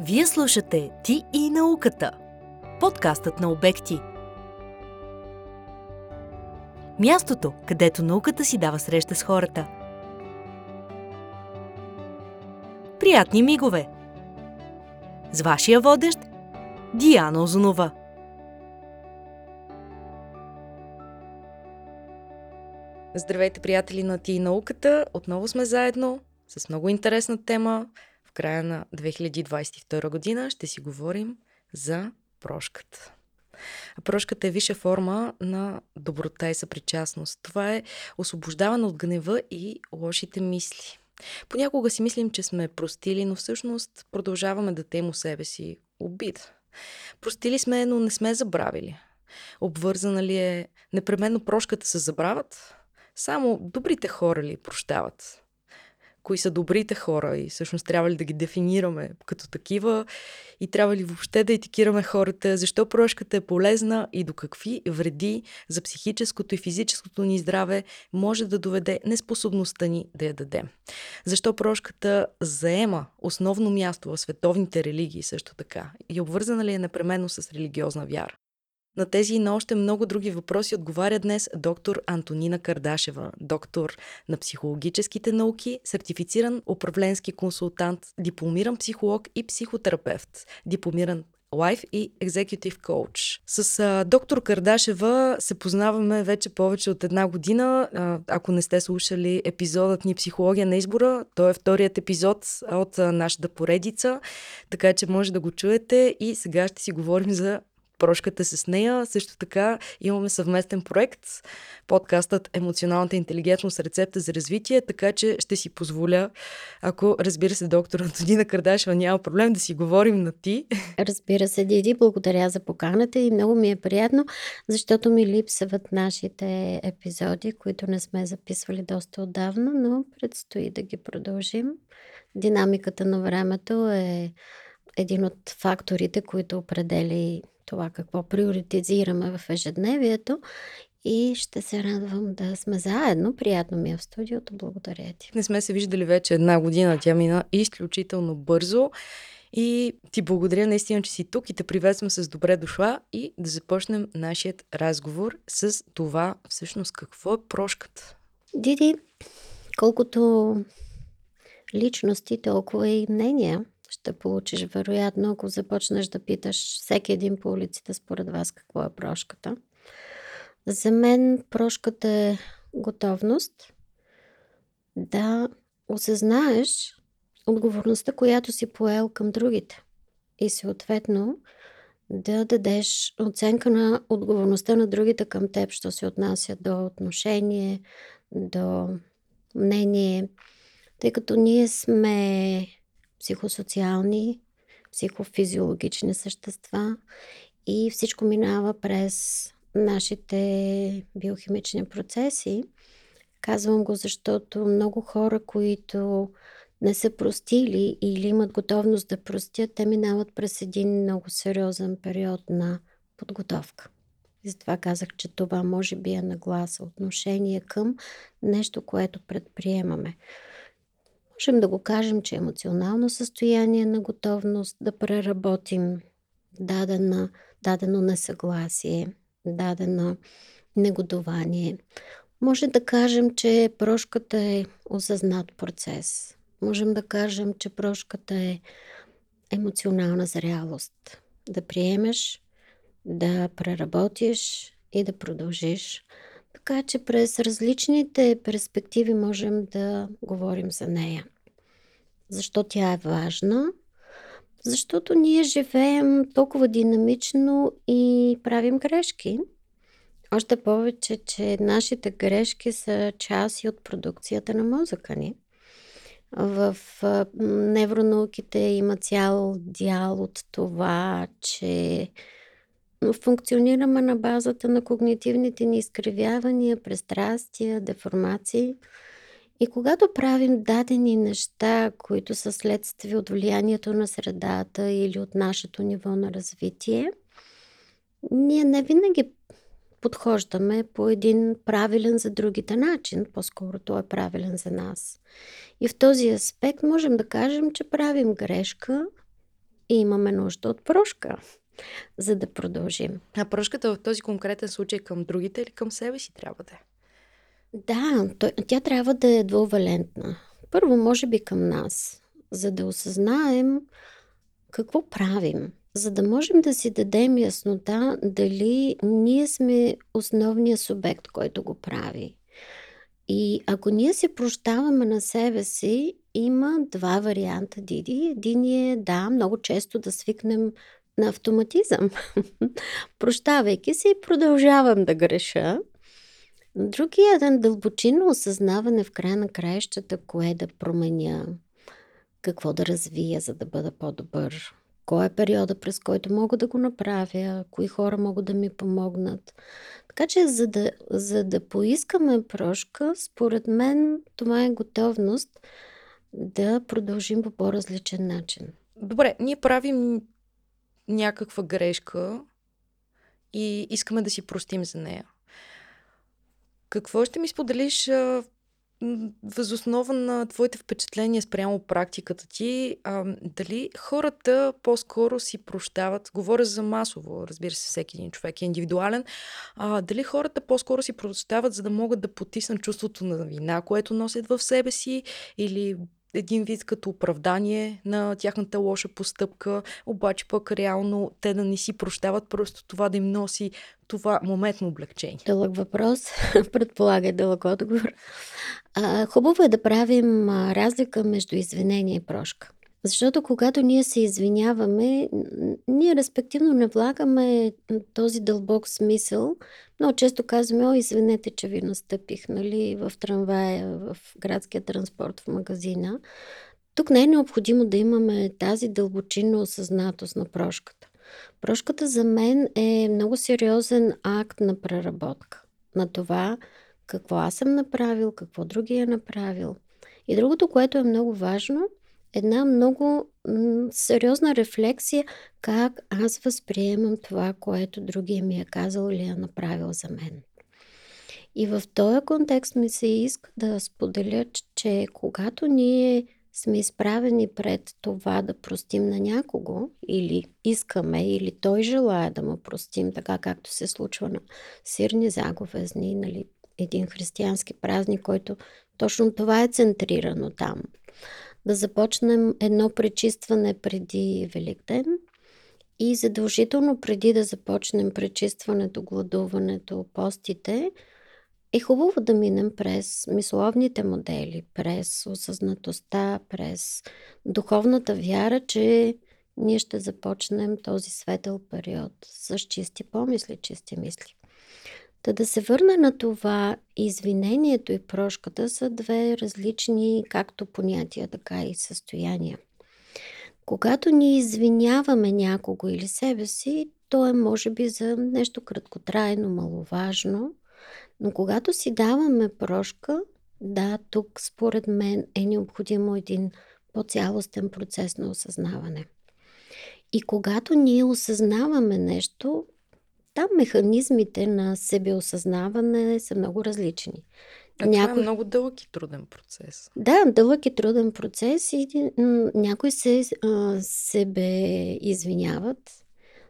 Вие слушате Ти и науката. Подкастът на обекти. Мястото, където науката си дава среща с хората. Приятни мигове! С вашия водещ Диана Озунова. Здравейте, приятели на Ти и науката! Отново сме заедно с много интересна тема края на 2022 година ще си говорим за прошката. Прошката е висша форма на доброта и съпричастност. Това е освобождаване от гнева и лошите мисли. Понякога си мислим, че сме простили, но всъщност продължаваме да тем у себе си обид. Простили сме, но не сме забравили. Обвързана ли е непременно прошката се забравят? Само добрите хора ли прощават? Кои са добрите хора и всъщност трябва ли да ги дефинираме като такива и трябва ли въобще да етикираме хората, защо прошката е полезна и до какви вреди за психическото и физическото ни здраве може да доведе неспособността ни да я дадем. Защо прошката заема основно място в световните религии също така и обвързана ли е непременно с религиозна вяра. На тези и на още много други въпроси отговаря днес доктор Антонина Кардашева, доктор на психологическите науки, сертифициран управленски консултант, дипломиран психолог и психотерапевт, дипломиран Life и Executive Coach. С а, доктор Кардашева се познаваме вече повече от една година. А, ако не сте слушали епизодът ни Психология на избора, то е вторият епизод от а, нашата поредица, така че може да го чуете и сега ще си говорим за прошката с нея. Също така имаме съвместен проект, подкастът Емоционалната интелигентност, рецепта за развитие, така че ще си позволя, ако разбира се доктор Антонина Кардашева няма проблем да си говорим на ти. Разбира се, Диди, благодаря за поканата и много ми е приятно, защото ми липсват нашите епизоди, които не сме записвали доста отдавна, но предстои да ги продължим. Динамиката на времето е един от факторите, които определи това какво приоритизираме в ежедневието и ще се радвам да сме заедно. Приятно ми е в студиото. Благодаря ти. Не сме се виждали вече една година. Тя мина изключително бързо. И ти благодаря наистина, че си тук и те приветствам с добре дошла и да започнем нашият разговор с това всъщност какво е прошката. Диди, колкото личности, толкова и мнения ще получиш вероятно, ако започнеш да питаш всеки един по улиците според вас какво е прошката. За мен прошката е готовност да осъзнаеш отговорността, която си поел към другите. И съответно да дадеш оценка на отговорността на другите към теб, що се отнася до отношение, до мнение, тъй като ние сме психосоциални, психофизиологични същества и всичко минава през нашите биохимични процеси. Казвам го, защото много хора, които не са простили или имат готовност да простят, те минават през един много сериозен период на подготовка. И затова казах, че това може би е нагласа, отношение към нещо, което предприемаме. Можем да го кажем, че емоционално състояние на готовност да преработим дадена, дадено несъгласие, дадено негодование. Може да кажем, че прошката е осъзнат процес. Можем да кажем, че прошката е емоционална зрялост. Да приемеш, да преработиш и да продължиш така че през различните перспективи можем да говорим за нея. Защо тя е важна? Защото ние живеем толкова динамично и правим грешки. Още повече, че нашите грешки са част и от продукцията на мозъка ни. В невронауките има цял дял от това, че функционираме на базата на когнитивните ни изкривявания, престрастия, деформации. И когато правим дадени неща, които са следствие от влиянието на средата или от нашето ниво на развитие, ние не винаги подхождаме по един правилен за другите начин, по-скоро той е правилен за нас. И в този аспект можем да кажем, че правим грешка и имаме нужда от прошка, за да продължим. А прошката в този конкретен случай към другите или към себе си трябва да е? Да, тя трябва да е двувалентна. Първо, може би към нас, за да осъзнаем какво правим, за да можем да си дадем яснота дали ние сме основният субект, който го прави. И ако ние се прощаваме на себе си, има два варианта, Диди. Един е, да, много често да свикнем на автоматизъм, прощавайки се продължавам да греша. Другия един дълбочинно осъзнаване в края на краищата, кое да променя, какво да развия, за да бъда по-добър, кой е периода, през който мога да го направя, кои хора могат да ми помогнат. Така че, за да, за да поискаме прошка, според мен това е готовност да продължим по по-различен начин. Добре, ние правим някаква грешка и искаме да си простим за нея. Какво ще ми споделиш възоснова на твоите впечатления спрямо практиката ти, а, дали хората по-скоро си прощават, говоря за масово, разбира се, всеки един човек е индивидуален, а, дали хората по-скоро си прощават, за да могат да потиснат чувството на вина, което носят в себе си, или един вид като оправдание на тяхната лоша постъпка, обаче пък реално те да не си прощават, просто това да им носи това моментно облегчение. Дълъг въпрос, предполага дълъг отговор. А, хубаво е да правим разлика между извинение и прошка. Защото когато ние се извиняваме, ние респективно не влагаме този дълбок смисъл. Много често казваме, о, извинете, че ви настъпих, нали, в трамвая, в градския транспорт, в магазина. Тук не е необходимо да имаме тази дълбочинна осъзнатост на прошката. Прошката за мен е много сериозен акт на преработка. На това какво аз съм направил, какво другия е направил. И другото, което е много важно, една много м- сериозна рефлексия как аз възприемам това, което другия ми е казал или е направил за мен. И в този контекст ми се иска да споделя, че когато ние сме изправени пред това да простим на някого, или искаме, или той желая да му простим, така както се случва на сирни заговезни, нали, един християнски празник, който точно това е центрирано там – да започнем едно пречистване преди Великден и задължително преди да започнем пречистването, гладуването, постите, е хубаво да минем през мисловните модели, през осъзнатостта, през духовната вяра, че ние ще започнем този светъл период с чисти помисли, чисти мисли. Та да се върна на това, извинението и прошката са две различни както понятия, така и състояния. Когато ни извиняваме някого или себе си, то е може би за нещо краткотрайно, маловажно, но когато си даваме прошка, да, тук според мен е необходимо един по-цялостен процес на осъзнаване. И когато ние осъзнаваме нещо, там механизмите на себеосъзнаване са много различни. А Някой... това е много дълъг и труден процес. Да, дълъг и труден процес и някои се а, себе извиняват,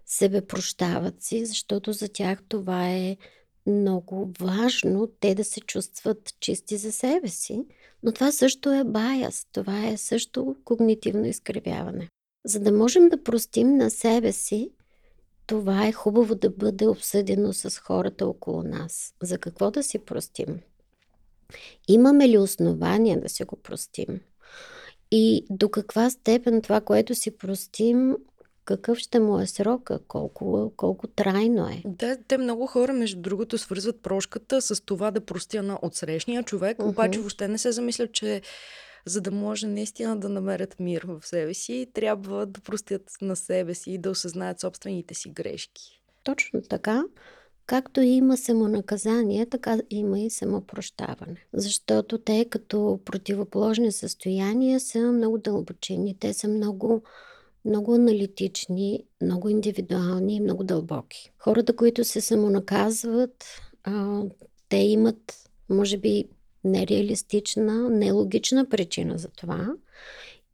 себе прощават си, защото за тях това е много важно те да се чувстват чисти за себе си. Но това също е баяс, това е също когнитивно изкривяване. За да можем да простим на себе си, това е хубаво да бъде обсъдено с хората около нас. За какво да си простим? Имаме ли основания да си го простим? И до каква степен това, което си простим, какъв ще му е срока, колко, колко трайно е. Да, те много хора, между другото, свързват прошката с това да простя на отсрещния човек, uh-huh. обаче въобще не се замислят, че за да може наистина да намерят мир в себе си, трябва да простят на себе си и да осъзнаят собствените си грешки. Точно така. Както има самонаказание, така има и самопрощаване. Защото те като противоположни състояния са много дълбочини. Те са много, много аналитични, много индивидуални и много дълбоки. Хората, които се самонаказват, те имат, може би, нереалистична, нелогична причина за това.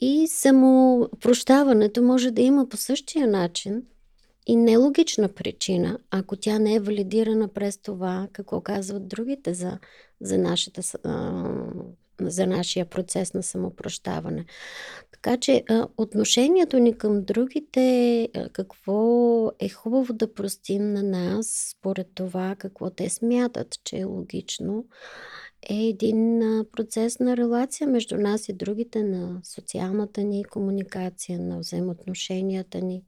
И самопрощаването може да има по същия начин и нелогична причина, ако тя не е валидирана през това, какво казват другите за, за, нашата, за нашия процес на самопрощаване. Така че отношението ни към другите, какво е хубаво да простим на нас, според това какво те смятат, че е логично, е един процес на релация между нас и другите, на социалната ни комуникация, на взаимоотношенията ни.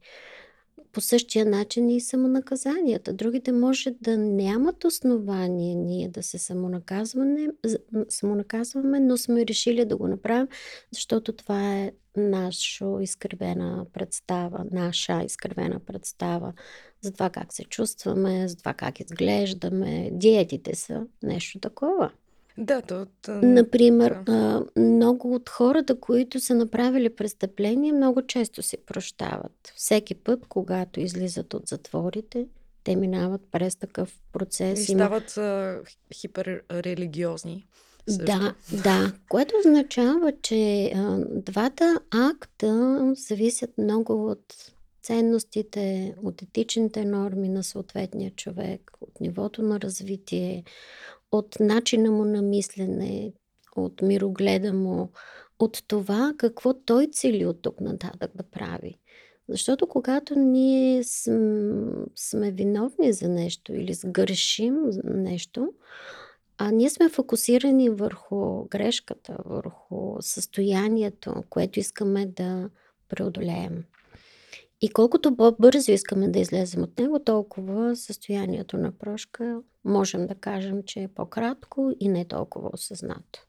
По същия начин и самонаказанията. Другите може да нямат основание ние да се самонаказваме, самонаказваме, но сме решили да го направим, защото това е наша изкривена представа, наша изкривена представа за това как се чувстваме, за това как изглеждаме. Диетите са нещо такова. Да, то... Например, да. много от хората, които са направили престъпление, много често се прощават. Всеки път, когато излизат от затворите, те минават през такъв процес. И стават а, хиперрелигиозни. Също. Да, да, което означава, че а, двата акта зависят много от ценностите, от етичните норми на съответния човек, от нивото на развитие, от начина му на мислене, от мирогледа му, от това какво той цели от тук нататък да прави. Защото когато ние сме виновни за нещо или сгрешим нещо, а ние сме фокусирани върху грешката, върху състоянието, което искаме да преодолеем. И колкото по-бързо искаме да излезем от него, толкова състоянието на прошка можем да кажем, че е по-кратко и не толкова осъзнато.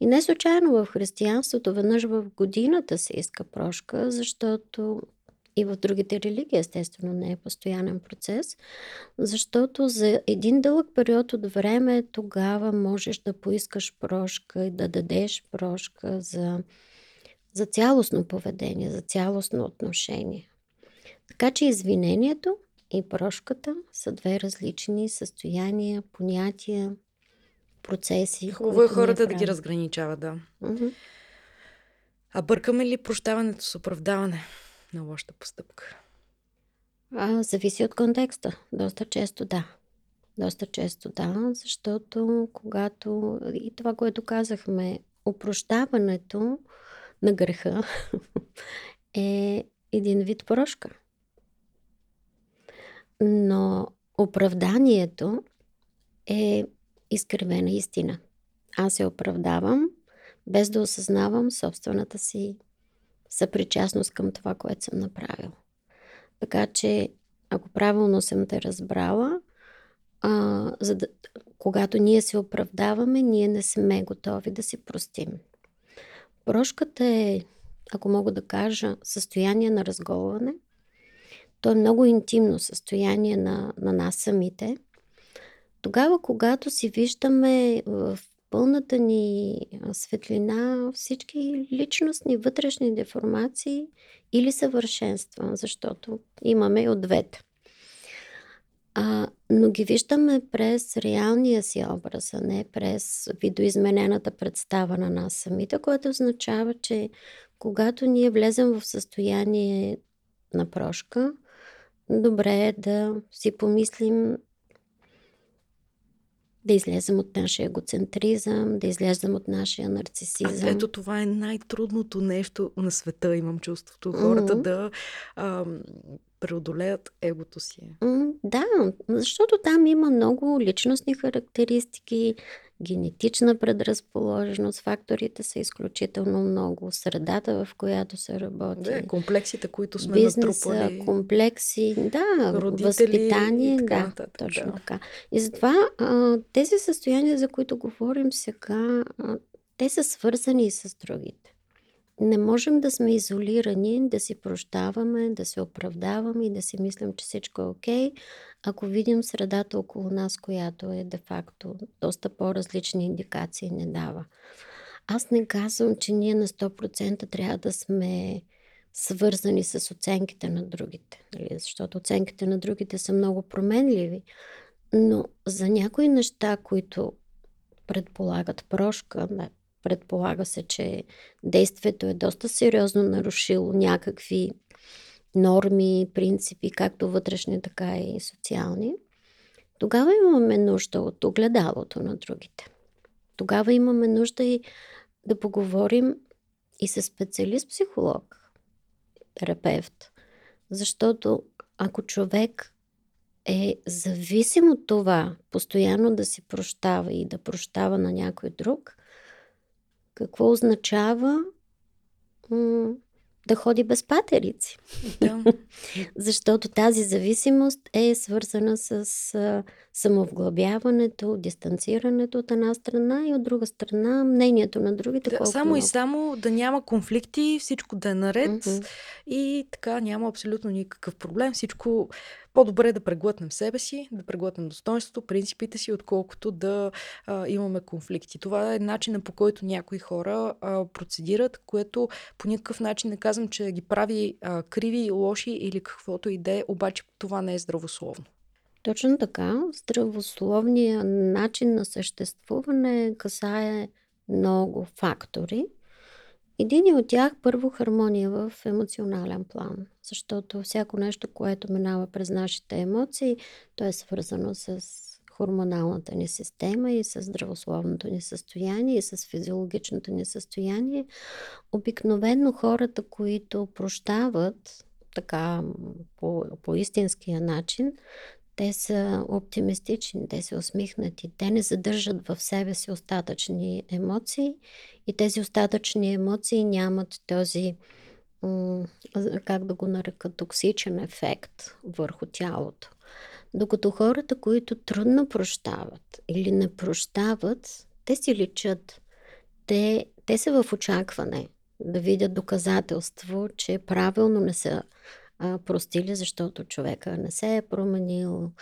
И не случайно в християнството веднъж в годината се иска прошка, защото и в другите религии, естествено, не е постоянен процес, защото за един дълъг период от време тогава можеш да поискаш прошка и да дадеш прошка за, за цялостно поведение, за цялостно отношение. Така че извинението и прошката са две различни състояния, понятия, процеси. Хубаво е хората да ги разграничават, да. Uh-huh. А бъркаме ли прощаването с оправдаване на лошата постъпка? А, зависи от контекста. Доста често да. Доста често да, защото когато и това, което казахме, опрощаването на греха е един вид прошка. Но оправданието е изкривена истина. Аз се оправдавам, без да осъзнавам собствената си съпричастност към това, което съм направил. Така че, ако правилно съм те разбрала, а, за да, когато ние се оправдаваме, ние не сме готови да си простим. Прошката е, ако мога да кажа, състояние на разголване – то е много интимно състояние на, на нас самите. Тогава, когато си виждаме в пълната ни светлина всички личностни вътрешни деформации или съвършенства, защото имаме от двете. А, но ги виждаме през реалния си образ, а не през видоизменената представа на нас самите, което означава, че когато ние влезем в състояние на прошка, добре е да си помислим да излезем от нашия егоцентризъм, да излезем от нашия нарцисизъм. А, ето това е най-трудното нещо на света, имам чувството. Хората mm-hmm. да а, преодолеят егото си. Mm, да, защото там има много личностни характеристики, генетична предразположеност. Факторите са изключително много. Средата, в която се работи. Да, комплексите, които сме бизнеса, натрупали. комплекси, да, родители, възпитание. Да, нататък, точно да. така. И затова тези състояния, за които говорим сега, те са свързани с другите. Не можем да сме изолирани, да си прощаваме, да се оправдаваме и да си мислим, че всичко е окей, ако видим средата около нас, която е де-факто доста по-различни индикации не дава. Аз не казвам, че ние на 100% трябва да сме свързани с оценките на другите, нали? защото оценките на другите са много променливи. Но за някои неща, които предполагат прошка, предполага се, че действието е доста сериозно нарушило някакви норми, принципи, както вътрешни, така и социални, тогава имаме нужда от огледалото на другите. Тогава имаме нужда и да поговорим и с специалист-психолог, терапевт, защото ако човек е зависим от това постоянно да си прощава и да прощава на някой друг, какво означава м- да ходи без патерици. Да. Защото тази зависимост е свързана с а, самовглъбяването, дистанцирането от една страна и от друга страна мнението на другите. Да, само много. и само да няма конфликти, всичко да е наред mm-hmm. и така няма абсолютно никакъв проблем. Всичко по-добре да преглътнем себе си, да преглътнем достоинството, принципите си, отколкото да а, имаме конфликти. Това е начинът по който някои хора а, процедират, което по никакъв начин не казвам, че ги прави а, криви, лоши или каквото и да е, обаче това не е здравословно. Точно така. Здравословният начин на съществуване касае много фактори. Един от тях първо хармония в емоционален план, защото всяко нещо, което минава през нашите емоции, то е свързано с хормоналната ни система и с здравословното ни състояние и с физиологичното ни състояние. Обикновено хората, които прощават така по, по истинския начин, те са оптимистични, те са усмихнати, те не задържат в себе си остатъчни емоции и тези остатъчни емоции нямат този, как да го нарека, токсичен ефект върху тялото. Докато хората, които трудно прощават или не прощават, те си личат. Те, те са в очакване да видят доказателство, че правилно не са а, простили, защото човека не се е променил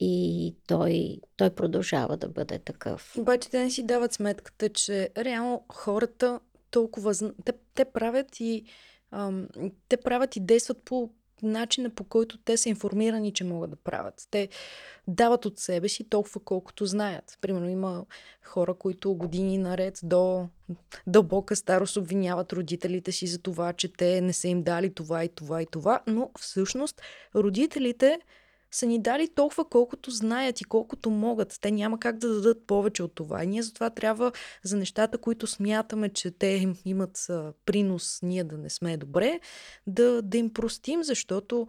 и той, той продължава да бъде такъв. Обаче те не си дават сметката, че реално хората толкова... Те, те правят и те правят и действат по начина по който те са информирани, че могат да правят. Те дават от себе си толкова колкото знаят. Примерно има хора, които години наред до дълбока старост обвиняват родителите си за това, че те не са им дали това и това и това, но всъщност родителите са ни дали толкова колкото знаят и колкото могат. Те няма как да дадат повече от това. И ние затова трябва за нещата, които смятаме, че те имат принос ние да не сме добре, да, да им простим, защото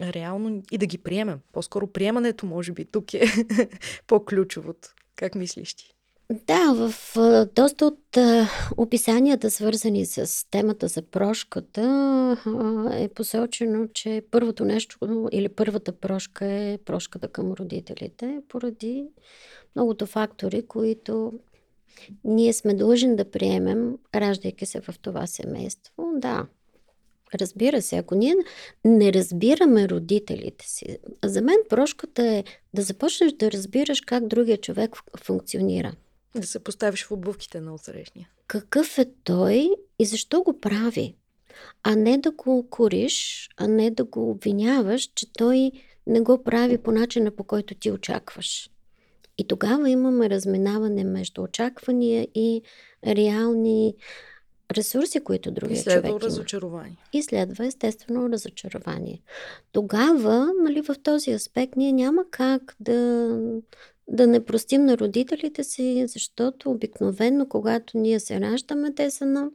реално и да ги приемем. По-скоро приемането, може би, тук е по-ключовото. Как мислиш ти? Да, в доста от описанията, свързани с темата за прошката, е посочено, че първото нещо или първата прошка е прошката към родителите, поради многото фактори, които ние сме длъжни да приемем, раждайки се в това семейство. Да, Разбира се, ако ние не разбираме родителите си, за мен прошката е да започнеш да разбираш как другия човек функционира. Да се поставиш в обувките на отсрещния. Какъв е той и защо го прави? А не да го кориш, а не да го обвиняваш, че той не го прави по начина по който ти очакваш. И тогава имаме разминаване между очаквания и реални ресурси, които другия човек има. разочарование. И следва естествено разочарование. Тогава, нали, в този аспект ние няма как да да не простим на родителите си, защото обикновено, когато ние се раждаме, те са на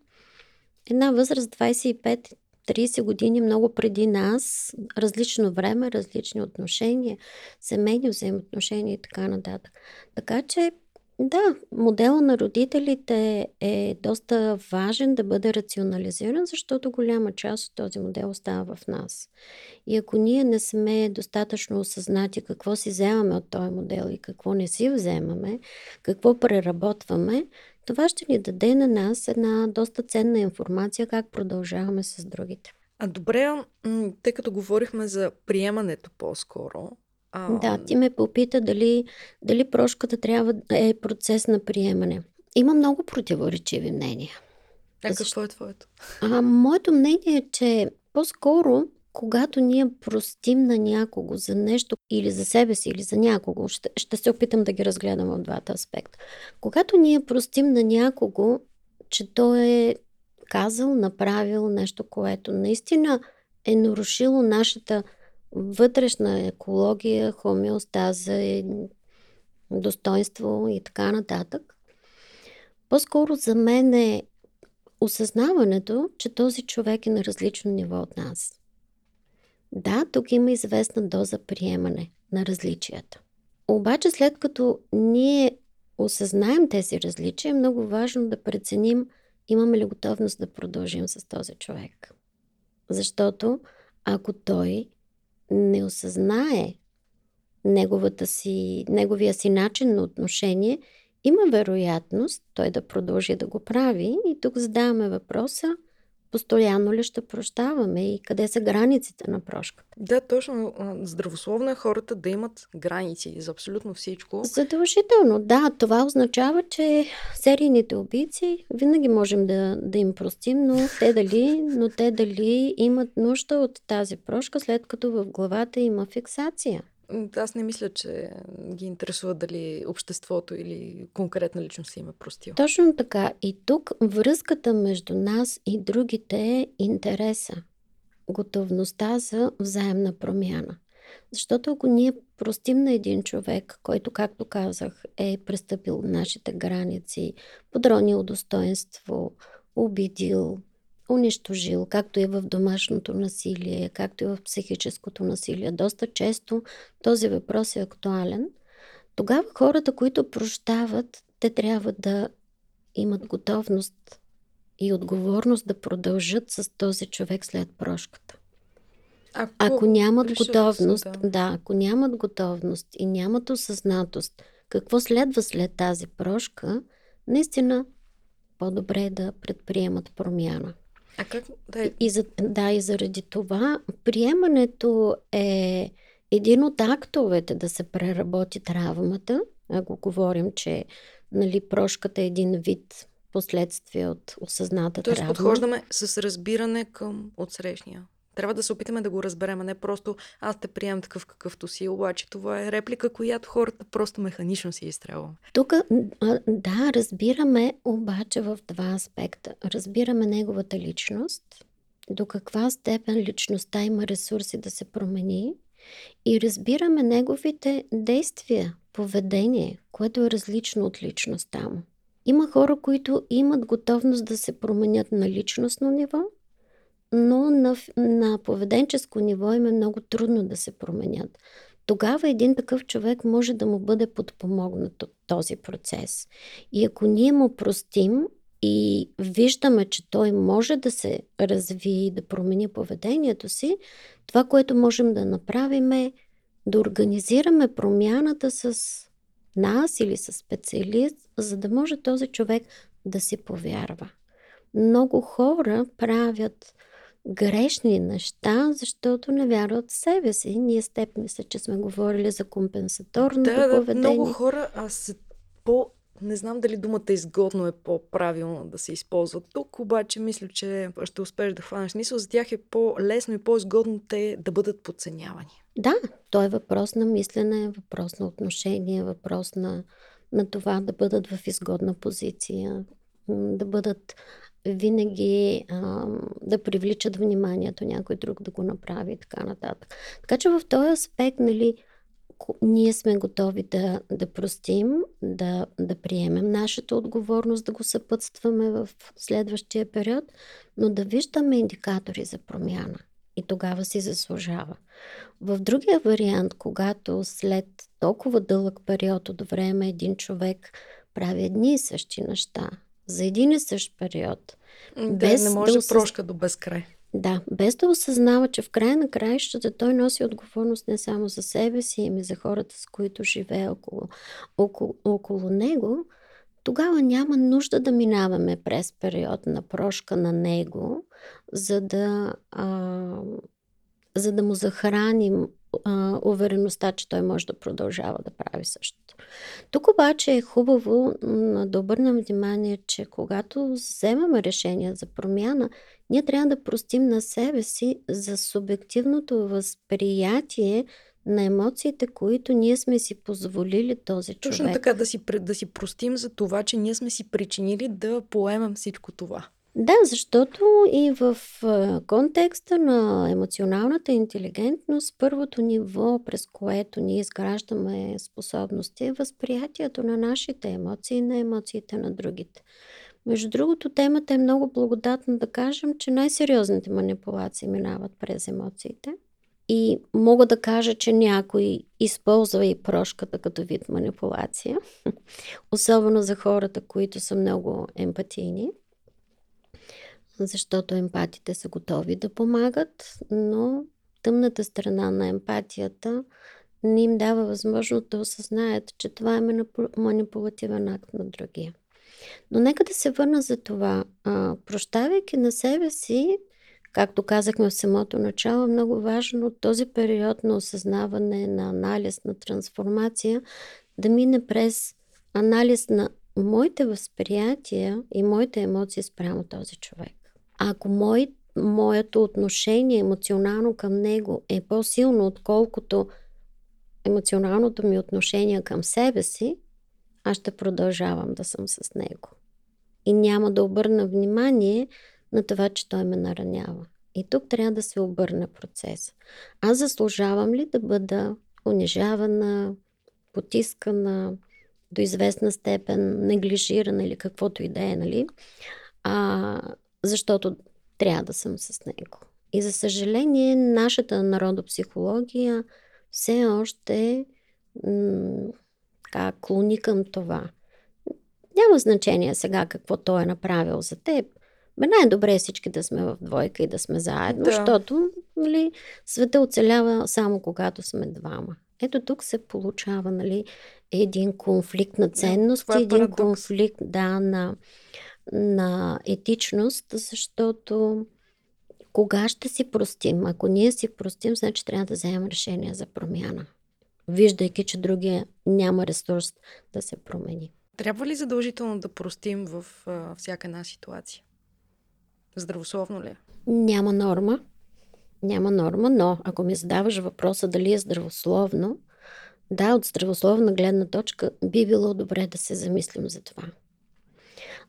една възраст 25-30 години, много преди нас, различно време, различни отношения, семейни взаимоотношения и така нататък. Така че да, модела на родителите е доста важен да бъде рационализиран, защото голяма част от този модел остава в нас. И ако ние не сме достатъчно осъзнати какво си вземаме от този модел и какво не си вземаме, какво преработваме, това ще ни даде на нас една доста ценна информация как продължаваме с другите. А добре, тъй като говорихме за приемането по-скоро, а... Да, ти ме попита дали, дали прошката трябва да е процес на приемане. Има много противоречиви мнения. А Защо? какво е твоето? А, моето мнение е, че по-скоро, когато ние простим на някого за нещо или за себе си, или за някого, ще, ще се опитам да ги разгледам в двата аспекта. Когато ние простим на някого че той е казал, направил нещо, което наистина е нарушило нашата вътрешна екология, хомеостаза, достоинство и така нататък. По-скоро за мен е осъзнаването, че този човек е на различно ниво от нас. Да, тук има известна доза приемане на различията. Обаче след като ние осъзнаем тези различия, е много важно да преценим имаме ли готовност да продължим с този човек. Защото ако той не осъзнае неговата си, неговия си начин на отношение, има вероятност той да продължи да го прави. И тук задаваме въпроса постоянно ли ще прощаваме и къде са границите на прошката. Да, точно. Здравословно е хората да имат граници за абсолютно всичко. Задължително, да. Това означава, че серийните убийци винаги можем да, да им простим, но те, дали, но те дали имат нужда от тази прошка, след като в главата има фиксация. Аз не мисля, че ги интересува дали обществото или конкретна личност има простил. Точно така. И тук връзката между нас и другите е интереса. Готовността за взаимна промяна. Защото ако ние простим на един човек, който, както казах, е престъпил нашите граници, подронил достоинство, обидил, унищожил, както и в домашното насилие, както и в психическото насилие. Доста често този въпрос е актуален. Тогава хората, които прощават, те трябва да имат готовност и отговорност да продължат с този човек след прошката. Ако, ако нямат готовност, да. да, ако нямат готовност и нямат осъзнатост какво следва след тази прошка, наистина по-добре е да предприемат промяна. А как да И, за, да, и заради това приемането е един от актовете да се преработи травмата. Ако говорим, че нали, прошката е един вид последствие от осъзната Тоест, травма. подхождаме с разбиране към отсрещния. Трябва да се опитаме да го разберем, а не просто аз те приемам такъв какъвто си, обаче това е реплика, която хората просто механично си изстрелват. Тук, да, разбираме обаче в два аспекта. Разбираме неговата личност, до каква степен личността има ресурси да се промени и разбираме неговите действия, поведение, което е различно от личността му. Има хора, които имат готовност да се променят на личностно ниво, но на, на поведенческо ниво им е много трудно да се променят. Тогава един такъв човек може да му бъде подпомогнат от този процес. И ако ние му простим и виждаме, че той може да се развие и да промени поведението си, това, което можем да направим е да организираме промяната с нас или с специалист, за да може този човек да си повярва. Много хора правят грешни неща, защото не вярват в себе си. Ние с теб мисля, че сме говорили за компенсаторно да, поведение. Да, много хора а с по... Не знам дали думата изгодно е по-правилно да се използва тук, обаче мисля, че ще успееш да хванеш смисъл. За тях е по-лесно и по-изгодно те да бъдат подценявани. Да, то е въпрос на мислене, въпрос на отношение, въпрос на, на това да бъдат в изгодна позиция, да бъдат винаги а, да привличат вниманието някой друг да го направи и така нататък. Така че в този аспект, нали, ние сме готови да, да простим, да, да приемем нашата отговорност, да го съпътстваме в следващия период, но да виждаме индикатори за промяна. И тогава си заслужава. В другия вариант, когато след толкова дълъг период от време един човек прави едни и същи неща, за един и същ период. Да, без не може да осъз... прошка до безкрай. Да, без да осъзнава, че в края на краищата той носи отговорност не само за себе си, ами за хората, с които живее около, около, около него, тогава няма нужда да минаваме през период на прошка на него, за да, а, за да му захраним а, увереността, че той може да продължава да прави същото. Тук обаче е хубаво да обърнем внимание, че когато вземаме решение за промяна, ние трябва да простим на себе си за субективното възприятие на емоциите, които ние сме си позволили този човек. Точно така, да си, да си простим за това, че ние сме си причинили да поемам всичко това. Да, защото и в контекста на емоционалната интелигентност, първото ниво, през което ние изграждаме способности, е възприятието на нашите емоции и на емоциите на другите. Между другото, темата е много благодатна да кажем, че най-сериозните манипулации минават през емоциите. И мога да кажа, че някой използва и прошката като вид манипулация, особено за хората, които са много емпатийни защото емпатите са готови да помагат, но тъмната страна на емпатията не им дава възможност да осъзнаят, че това е манипулативен акт на другия. Но нека да се върна за това. Прощавайки на себе си, както казахме в самото начало, е много важно този период на осъзнаване, на анализ, на трансформация да мине през анализ на моите възприятия и моите емоции спрямо този човек. Ако мой, моето отношение емоционално към него е по-силно, отколкото емоционалното ми отношение към себе си, аз ще продължавам да съм с него. И няма да обърна внимание на това, че той ме наранява. И тук трябва да се обърне процес. Аз заслужавам ли да бъда унижавана, потискана, до известна степен неглижирана или каквото и да е, нали? А, защото трябва да съм с него. И за съжаление, нашата народопсихология все още м- клони към това. Няма значение сега какво той е направил за теб. Бе най-добре е всички да сме в двойка и да сме заедно, да. защото нали, света оцелява само когато сме двама. Ето тук се получава нали, един конфликт на ценности, да, е един парадокс. конфликт да, на, на етичност, защото кога ще си простим? Ако ние си простим, значи трябва да вземем решение за промяна, виждайки, че другия няма ресурс да се промени. Трябва ли задължително да простим в а, всяка една ситуация? Здравословно ли е? Няма норма. Няма норма, но ако ми задаваш въпроса дали е здравословно, да, от здравословна гледна точка би било добре да се замислим за това.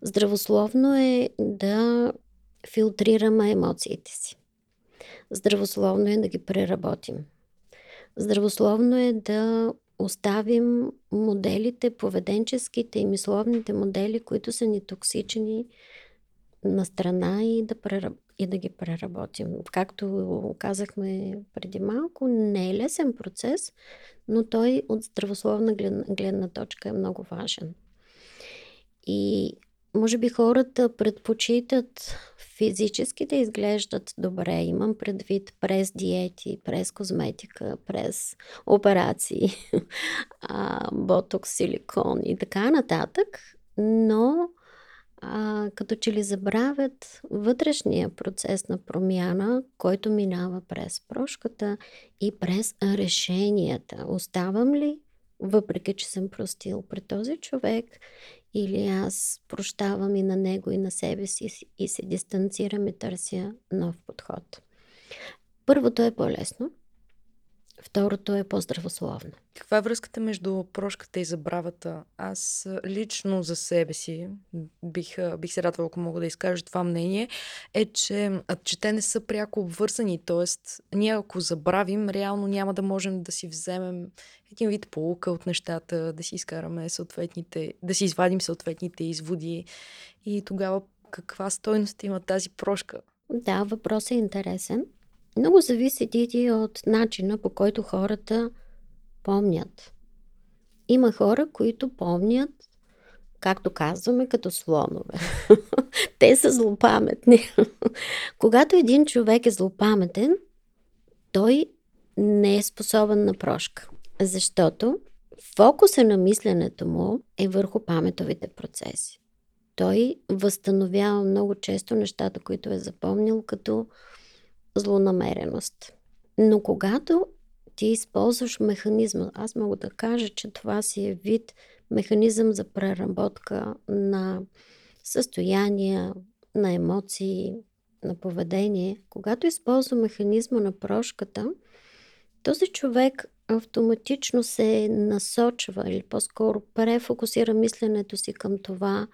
Здравословно е да филтрираме емоциите си. Здравословно е да ги преработим. Здравословно е да оставим моделите, поведенческите и мисловните модели, които са ни токсични на страна и да, прераб... и да ги преработим. Както казахме преди малко, не е лесен процес, но той от здравословна гледна, точка е много важен. И може би хората предпочитат физически да изглеждат добре. Имам предвид през диети, през козметика, през операции, ботокс, силикон и така нататък, но а, като че ли забравят вътрешния процес на промяна, който минава през прошката и през решенията. Оставам ли, въпреки че съм простил пред този човек, или аз прощавам и на него, и на себе си и се дистанцирам и търся нов подход. Първото е по-лесно, второто е по-здравословно. Каква е връзката между прошката и забравата? Аз лично за себе си бих, бих се радвала, ако мога да изкажа това мнение, е, че, че те не са пряко обвързани. Тоест, ние ако забравим, реално няма да можем да си вземем един вид полука от нещата, да си изкараме съответните, да си извадим съответните изводи и тогава каква стойност има тази прошка? Да, въпросът е интересен. Много зависи, Диди, от начина по който хората помнят. Има хора, които помнят, както казваме, като слонове. Те са злопаметни. Когато един човек е злопаметен, той не е способен на прошка. Защото фокуса на мисленето му е върху паметовите процеси. Той възстановява много често нещата, които е запомнил като злонамереност. Но когато ти използваш механизма, аз мога да кажа, че това си е вид механизъм за преработка на състояния, на емоции, на поведение. Когато използва механизма на прошката, този човек автоматично се насочва или по-скоро префокусира мисленето си към това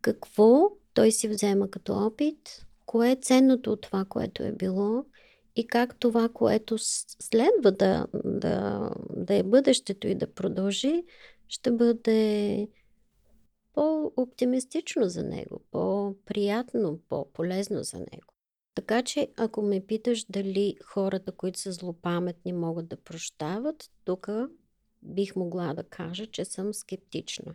какво той си взема като опит, кое е ценното от това, което е било и как това, което следва да, да, да е бъдещето и да продължи, ще бъде по-оптимистично за него, по-приятно, по-полезно за него. Така че, ако ме питаш дали хората, които са злопаметни, могат да прощават, тук бих могла да кажа, че съм скептична.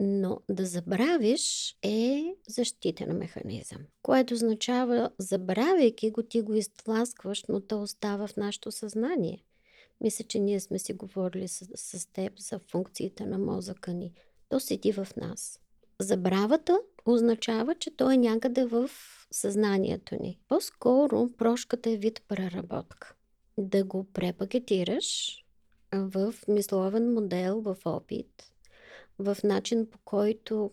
Но да забравиш е защитен механизъм, което означава, забравяйки го, ти го изтласкваш, но то остава в нашето съзнание. Мисля, че ние сме си говорили с, с теб за функциите на мозъка ни. То седи в нас. Забравата означава, че то е някъде в съзнанието ни. По-скоро прошката е вид преработка. Да го препакетираш в мисловен модел, в опит, в начин по който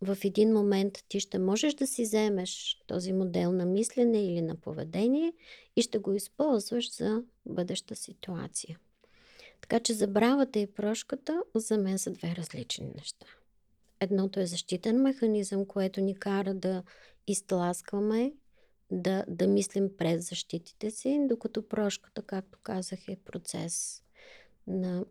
в един момент ти ще можеш да си вземеш този модел на мислене или на поведение и ще го използваш за бъдеща ситуация. Така че забравата и прошката за мен са две различни неща. Едното е защитен механизъм, което ни кара да изтласкваме, да, да мислим през защитите си, докато прошката, както казах, е процес на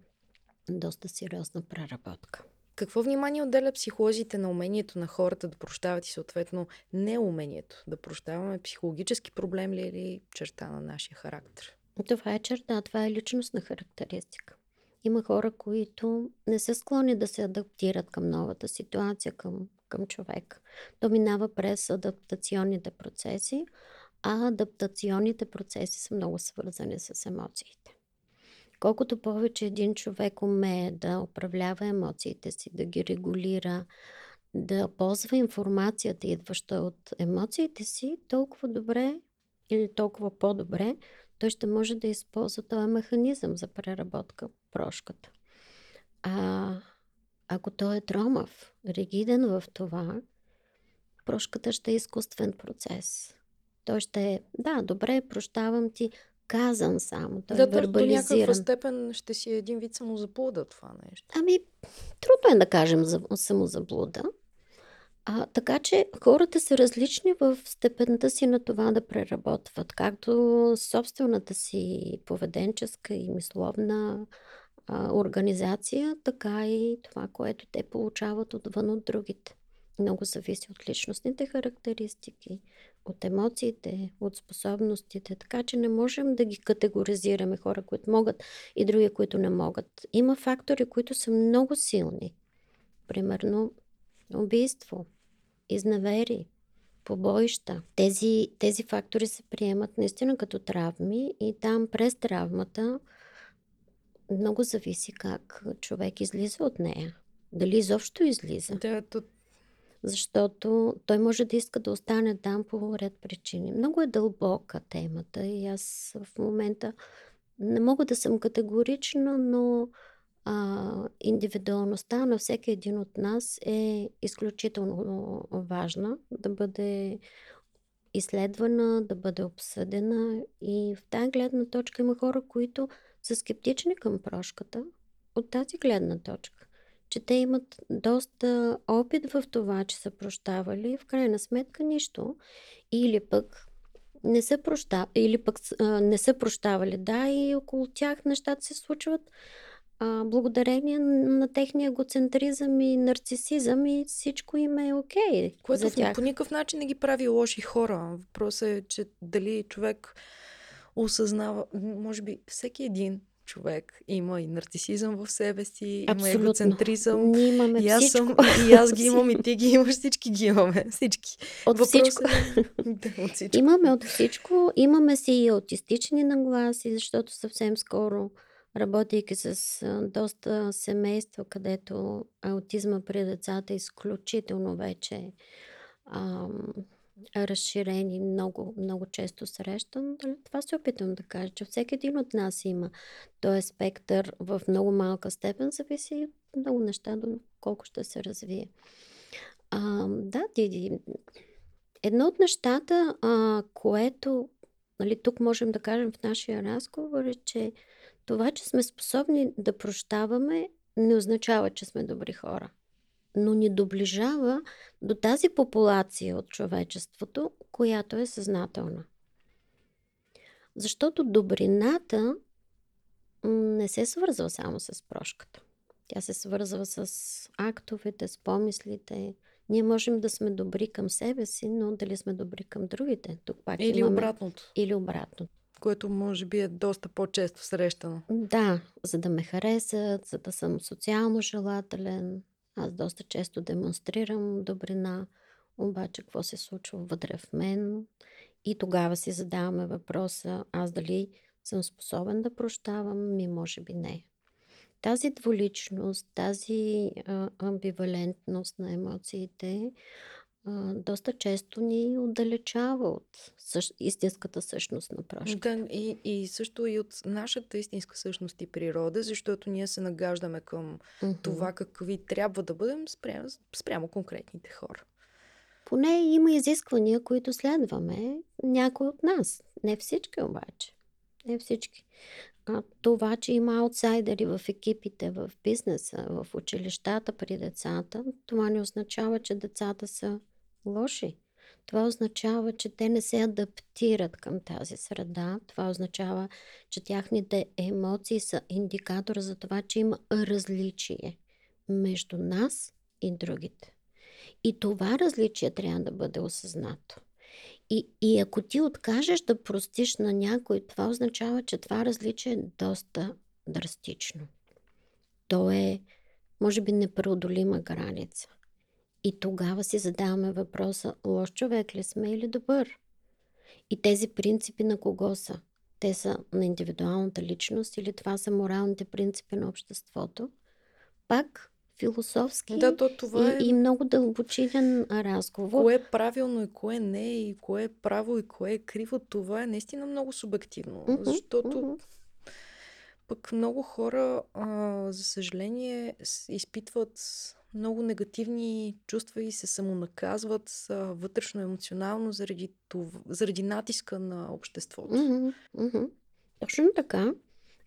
доста сериозна преработка. Какво внимание отделя психолозите на умението на хората да прощават и съответно неумението да прощаваме? Психологически проблем ли е или черта на нашия характер? Това е черта, това е личностна характеристика. Има хора, които не са склонни да се адаптират към новата ситуация, към, към човек. То минава през адаптационните процеси, а адаптационните процеси са много свързани с емоциите. Колкото повече един човек умее да управлява емоциите си, да ги регулира, да ползва информацията, идваща от емоциите си, толкова добре или толкова по-добре той ще може да използва този механизъм за преработка, прошката. А ако той е тромав, ригиден в това, прошката ще е изкуствен процес. Той ще е, да, добре, прощавам ти, казан само, той да, е вербализиран. до някаква степен ще си един вид самозаблуда това нещо. Ами, трудно е да кажем за, самозаблуда. А, така че хората са различни в степента си на това да преработват, както собствената си поведенческа и мисловна а, организация, така и това, което те получават отвън от другите. Много зависи от личностните характеристики, от емоциите, от способностите, така че не можем да ги категоризираме хора, които могат и други, които не могат. Има фактори, които са много силни. Примерно убийство, изневери, побоища. Тези, тези фактори се приемат наистина като травми и там през травмата много зависи как човек излиза от нея. Дали изобщо излиза. Да, то... Защото той може да иска да остане там по ред причини. Много е дълбока темата и аз в момента не мога да съм категорична, но а, индивидуалността на всеки един от нас е изключително важна да бъде изследвана, да бъде обсъдена и в тази гледна точка има хора, които са скептични към прошката от тази гледна точка, че те имат доста опит в това, че са прощавали, в крайна сметка нищо, или пък не са, проща... или пък, а, не са прощавали. Да, и около тях нещата се случват а, благодарение на техния егоцентризъм и нарцисизъм и всичко им е окей. Okay Което за тях. по никакъв начин не ги прави лоши хора. Въпросът е, че дали човек осъзнава, може би всеки един човек има и нарцисизъм в себе си, Абсолютно. има егоцентризъм. Ние имаме и аз всичко. Съм, и аз ги имам, и ти ги имаш, всички ги имаме. Всички. От Въпрос всичко. Да, от всичко. Имаме от всичко. Имаме си и аутистични нагласи, защото съвсем скоро работейки с доста семейства, където аутизма при децата е изключително вече ам, разширени, много, много често срещан. Това се опитвам да кажа, че всеки един от нас има този спектър в много малка степен, зависи от много неща, до колко ще се развие. А, да, Диди, едно от нещата, а, което нали, тук можем да кажем в нашия разговор е, че Това, че сме способни да прощаваме, не означава, че сме добри хора. Но ни доближава до тази популация от човечеството, която е съзнателна. Защото добрината не се свързва само с прошката. Тя се свързва с актовете, с помислите. Ние можем да сме добри към себе си, но дали сме добри към другите? Тук пак Или имаме... обратното. Или обратно. Което може би е доста по-често срещано. Да, за да ме харесат, за да съм социално желателен. Аз доста често демонстрирам добрина, обаче какво се случва вътре в мен? И тогава си задаваме въпроса, аз дали съм способен да прощавам, ми може би не. Тази дволичност, тази а, амбивалентност на емоциите а, доста често ни отдалечава от същ, истинската същност на прошка. Да, и, и също и от нашата истинска същност и природа, защото ние се нагаждаме към Мгм. това какви трябва да бъдем спрямо, спрямо конкретните хора. Поне има изисквания, които следваме някой от нас. Не всички обаче. Не всички. А, това, че има аутсайдери в екипите, в бизнеса, в училищата при децата, това не означава, че децата са лоши. Това означава, че те не се адаптират към тази среда. Това означава, че тяхните емоции са индикатор за това, че има различие между нас и другите. И това различие трябва да бъде осъзнато. И, и ако ти откажеш да простиш на някой, това означава, че това различие е доста драстично. То е, може би, непреодолима граница. И тогава си задаваме въпроса, лош човек ли сме или добър? И тези принципи на кого са? Те са на индивидуалната личност или това са моралните принципи на обществото? Пак философски Да, то това е и, и много дълбочинен разговор. кое е правилно и кое не, и кое е право и кое е криво. Това е наистина много субективно, Мгм, защото мгм. пък много хора, а, за съжаление, изпитват много негативни чувства и се самонаказват вътрешно емоционално заради, това, заради натиска на обществото. Мгм, мгм. Точно така.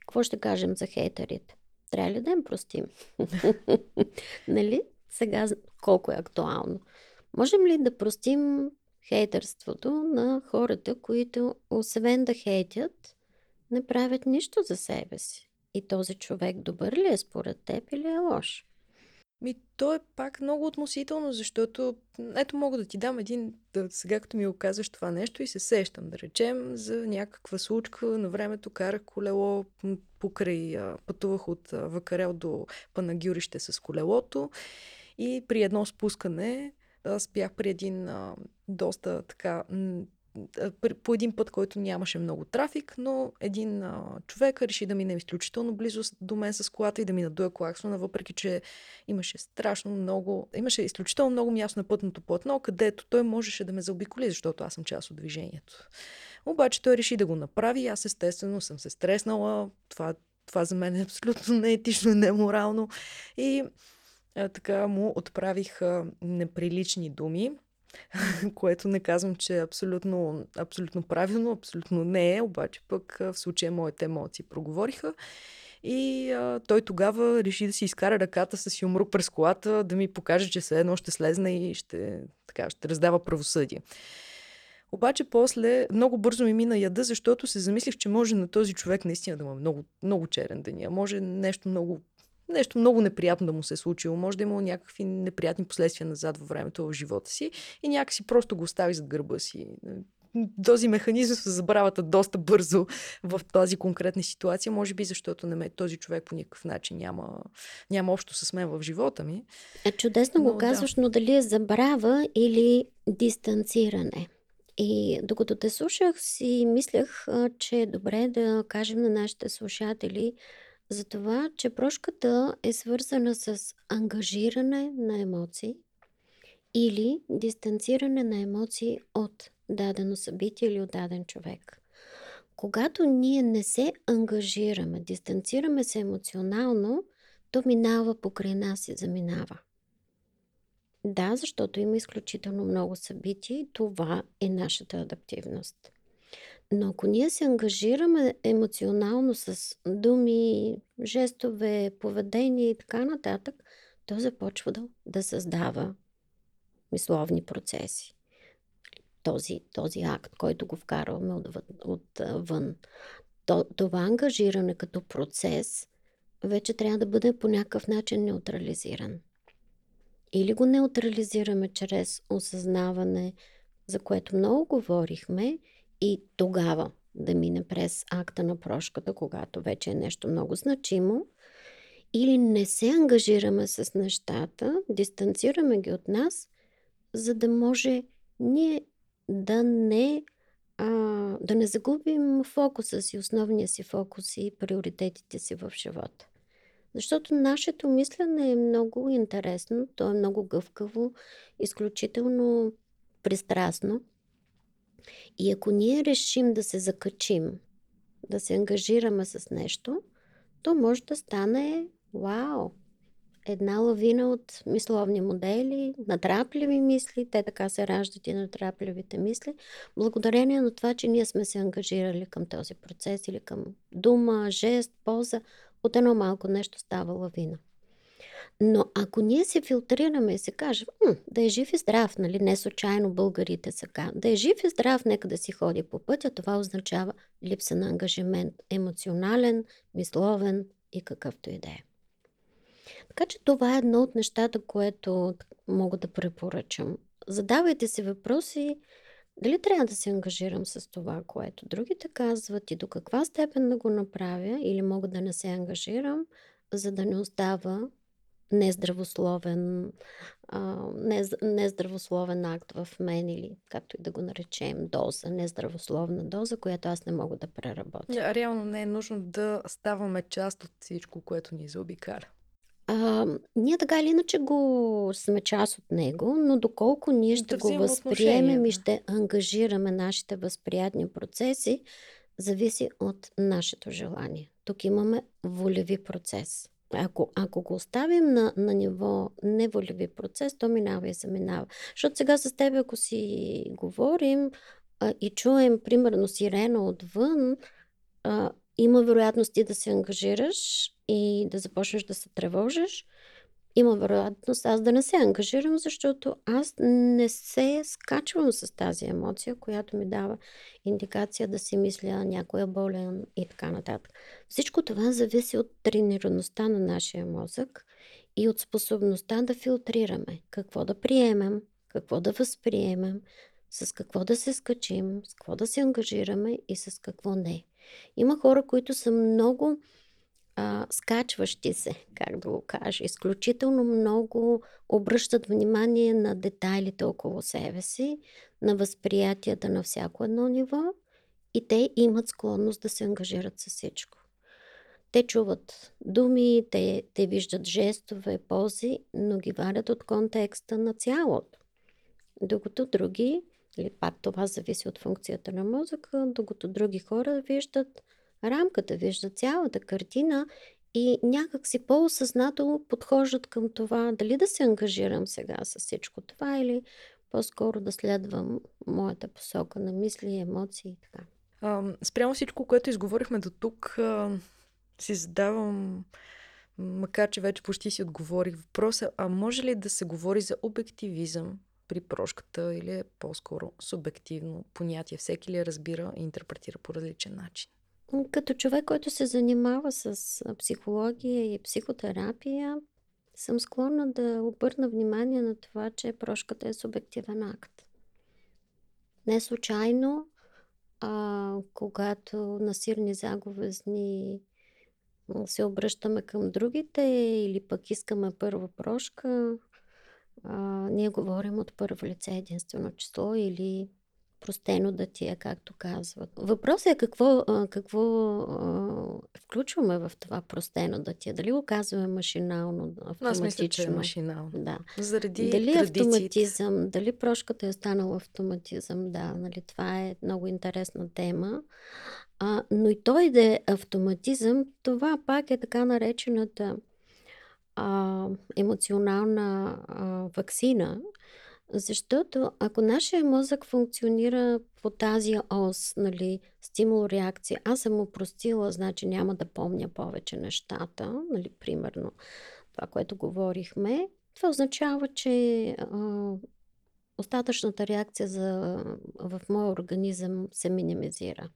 Какво ще кажем за хейтерите? Трябва ли да им простим? нали? Сега колко е актуално. Можем ли да простим хейтерството на хората, които освен да хейтят, не правят нищо за себе си? И този човек добър ли е според теб или е лош? Ми, то е пак много относително, защото ето мога да ти дам един, да, сега като ми го казваш това нещо и се сещам, да речем, за някаква случка. На времето карах колело покрай, пътувах от Вакарел до Панагюрище с колелото и при едно спускане аз бях при един а, доста така по един път, който нямаше много трафик, но един а, човек реши да мине изключително близо до мен с колата и да ми надуе клаксона, въпреки че имаше страшно много, имаше изключително много място на пътното платно, където той можеше да ме заобиколи, защото аз съм част от движението. Обаче той реши да го направи и аз естествено съм се стреснала. Това, това за мен е абсолютно неетично и неморално. И а, така му отправих а, неприлични думи, което не казвам, че е абсолютно, абсолютно правилно, абсолютно не е, обаче пък в случая моите емоции проговориха. И а, той тогава реши да си изкара ръката с юмрук през колата, да ми покаже, че все едно ще слезне и ще, така, ще раздава правосъдие. Обаче после много бързо ми мина яда, защото се замислих, че може на този човек наистина да му е много, много черен деня. Може нещо много, нещо много неприятно да му се е случило. Може да е имало някакви неприятни последствия назад във времето в живота си и някакси просто го остави зад гърба си. Този механизъм с забравата доста бързо в тази конкретна ситуация, може би защото не ме, този човек по никакъв начин няма, няма общо с мен в живота ми. Е, чудесно Но го да. казваш, но дали е забрава или дистанциране? И докато те слушах, си мислех, а, че е добре да кажем на нашите слушатели за това, че прошката е свързана с ангажиране на емоции или дистанциране на емоции от дадено събитие или от даден човек. Когато ние не се ангажираме, дистанцираме се емоционално, то минава покрай нас и заминава. Да, защото има изключително много събития и това е нашата адаптивност. Но ако ние се ангажираме емоционално с думи, жестове, поведение и така нататък, то започва да, да създава мисловни процеси. Този, този акт, който го вкарваме отвън. От, вън. То, това ангажиране като процес вече трябва да бъде по някакъв начин неутрализиран. Или го неутрализираме чрез осъзнаване, за което много говорихме, и тогава да мине през акта на прошката, когато вече е нещо много значимо, или не се ангажираме с нещата, дистанцираме ги от нас, за да може ние да не, а, да не загубим фокуса си, основния си фокус и приоритетите си в живота. Защото нашето мислене е много интересно, то е много гъвкаво, изключително пристрастно. И ако ние решим да се закачим, да се ангажираме с нещо, то може да стане вау, една лавина от мисловни модели, натрапливи мисли, те така се раждат и натрапливите мисли, благодарение на това, че ние сме се ангажирали към този процес или към дума, жест, поза, от едно малко нещо става лавина. Но ако ние се филтрираме и се кажем, да е жив и здрав, нали, не случайно българите са ка, да е жив и здрав, нека да си ходи по пътя, това означава липса на ангажимент, емоционален, мисловен и какъвто и да е. Така че това е едно от нещата, което мога да препоръчам. Задавайте си въпроси, дали трябва да се ангажирам с това, което другите казват и до каква степен да го направя или мога да не се ангажирам, за да не остава нездравословен, а, нездравословен акт в мен или както и да го наречем доза, нездравословна доза, която аз не мога да преработя. Реално не е нужно да ставаме част от всичко, което ни заобикаля. А, ние така или иначе го сме част от него, но доколко ние ще да го възприемем и ще ангажираме нашите възприятни процеси, зависи от нашето желание. Тук имаме волеви процес. Ако, ако го оставим на, на ниво неволеви процес, то минава и заминава. Защото сега с теб, ако си говорим а, и чуем, примерно, сирена отвън, а, има вероятности да се ангажираш и да започнеш да се тревожиш. Има вероятност аз да не се ангажирам, защото аз не се скачвам с тази емоция, която ми дава индикация да си мисля някой е болен и така нататък. Всичко това зависи от тренираността на нашия мозък и от способността да филтрираме какво да приемем, какво да възприемем, с какво да се скачим, с какво да се ангажираме и с какво не. Има хора, които са много скачващи се, как да го кажа, изключително много обръщат внимание на детайлите около себе си, на възприятията на всяко едно ниво и те имат склонност да се ангажират с всичко. Те чуват думи, те, те виждат жестове, пози, но ги варят от контекста на цялото. Докато други или пак това зависи от функцията на мозъка, докато други хора виждат рамката, виждат цялата картина и някак си по-осъзнато подхождат към това дали да се ангажирам сега с всичко това или по-скоро да следвам моята посока на мисли, емоции и така. А, спрямо всичко, което изговорихме до тук, си задавам, макар че вече почти си отговорих въпроса, а може ли да се говори за обективизъм при прошката или е по-скоро субективно понятие? Всеки ли разбира и интерпретира по различен начин? Като човек, който се занимава с психология и психотерапия, съм склонна да обърна внимание на това, че прошката е субективен акт. Не случайно, а, когато на сирни заговезни се обръщаме към другите или пък искаме първа прошка, а, ние говорим от първо лице единствено число или простено да ти е, както казват. Въпросът е какво, какво включваме в това простено да ти е. Дали го казваме машинално, автоматично. Аз мисля, че е машинално. Да. Заради дали е автоматизъм, дали прошката е станала автоматизъм, да, нали, това е много интересна тема. А, но и той да е автоматизъм, това пак е така наречената а, емоционална а, вакцина, Защото ако нашия мозък функционира по тази ос, нали, стимул-реакция, аз съм упростила, значи няма да помня повече нещата, нали, примерно това, което говорихме, това означава, че а, остатъчната реакция за, в моя организъм се минимизира.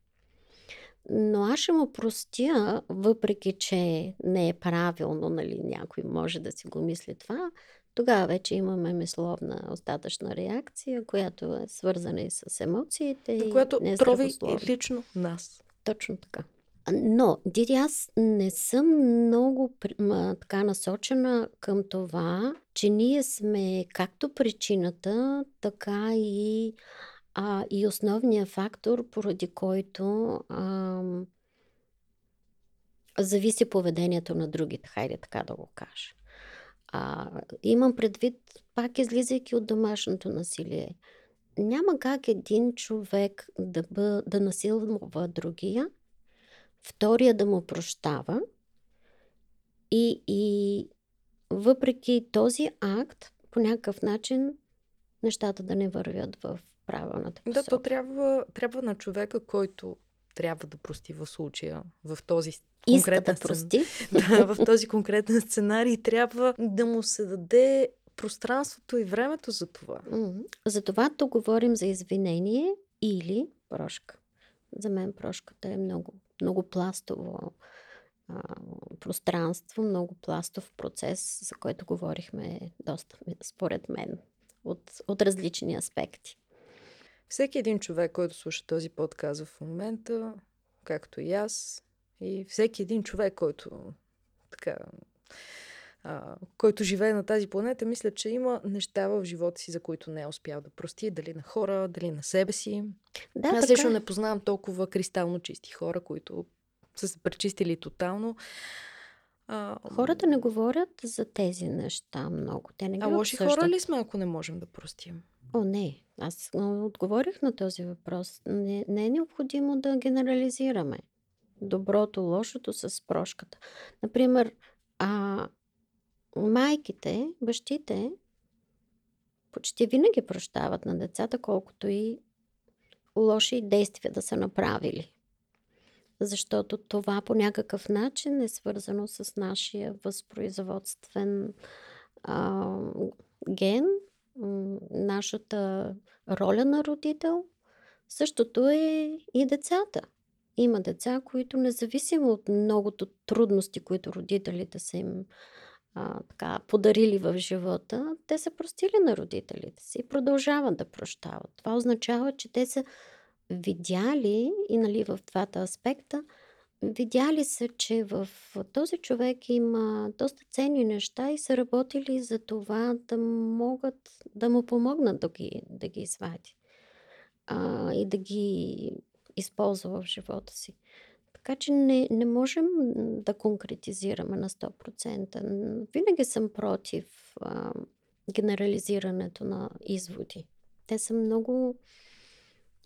Но аз ще му простя, въпреки че не е правилно, нали, някой може да си го мисли това, тогава вече имаме мисловна остатъчна реакция, която е свързана и с емоциите. Която и не е трови лично нас. Точно така. Но, Диди, аз не съм много ма, така насочена към това, че ние сме както причината, така и, а, и основния фактор, поради който ам, зависи поведението на другите, хайде така да го кажа. А, имам предвид, пак излизайки от домашното насилие, няма как един човек да, бъ, да насилва другия, втория да му прощава и, и въпреки този акт, по някакъв начин нещата да не вървят в правилната Да, посока. то трябва, трябва на човека, който трябва да прости в случая, в този Иска конкретен да прости. да, в този конкретен сценарий трябва да му се даде пространството и времето за това. Мгм. Затова тук говорим за извинение или прошка. За мен прошката е много, много пластово а, пространство, много пластов процес, за който говорихме доста, според мен, от, от различни аспекти. Всеки един човек, който слуша този подкаст в момента, както и аз, и всеки един човек, който така а, който живее на тази планета, мисля, че има неща в живота си, за които не е успял да прости, дали на хора, дали на себе си. Да, Аз така лично е. не познавам толкова кристално чисти хора, които са се пречистили тотално. А, Хората не говорят за тези неща много. Те не ги а лоши обсъждат. хора ли сме, ако не можем да простим? О, не. Аз отговорих на този въпрос. Не, не е необходимо да генерализираме доброто, лошото с прошката. Например, а, майките, бащите почти винаги прощават на децата, колкото и лоши действия да са направили. Защото това по някакъв начин е свързано с нашия възпроизводствен а, ген, нашата роля на родител. Същото е и децата. Има деца, които независимо от многото трудности, които родителите са им а, така, подарили в живота, те са простили на родителите си и продължават да прощават. Това означава, че те са видяли и нали, в двата аспекта, видяли са, че в този човек има доста ценни неща и са работили за това да могат да му помогнат да ги, да ги извади а, и да ги използва в живота си. Така че не, не можем да конкретизираме на 100%. Н- Винаги съм против а, генерализирането на изводи. Те са много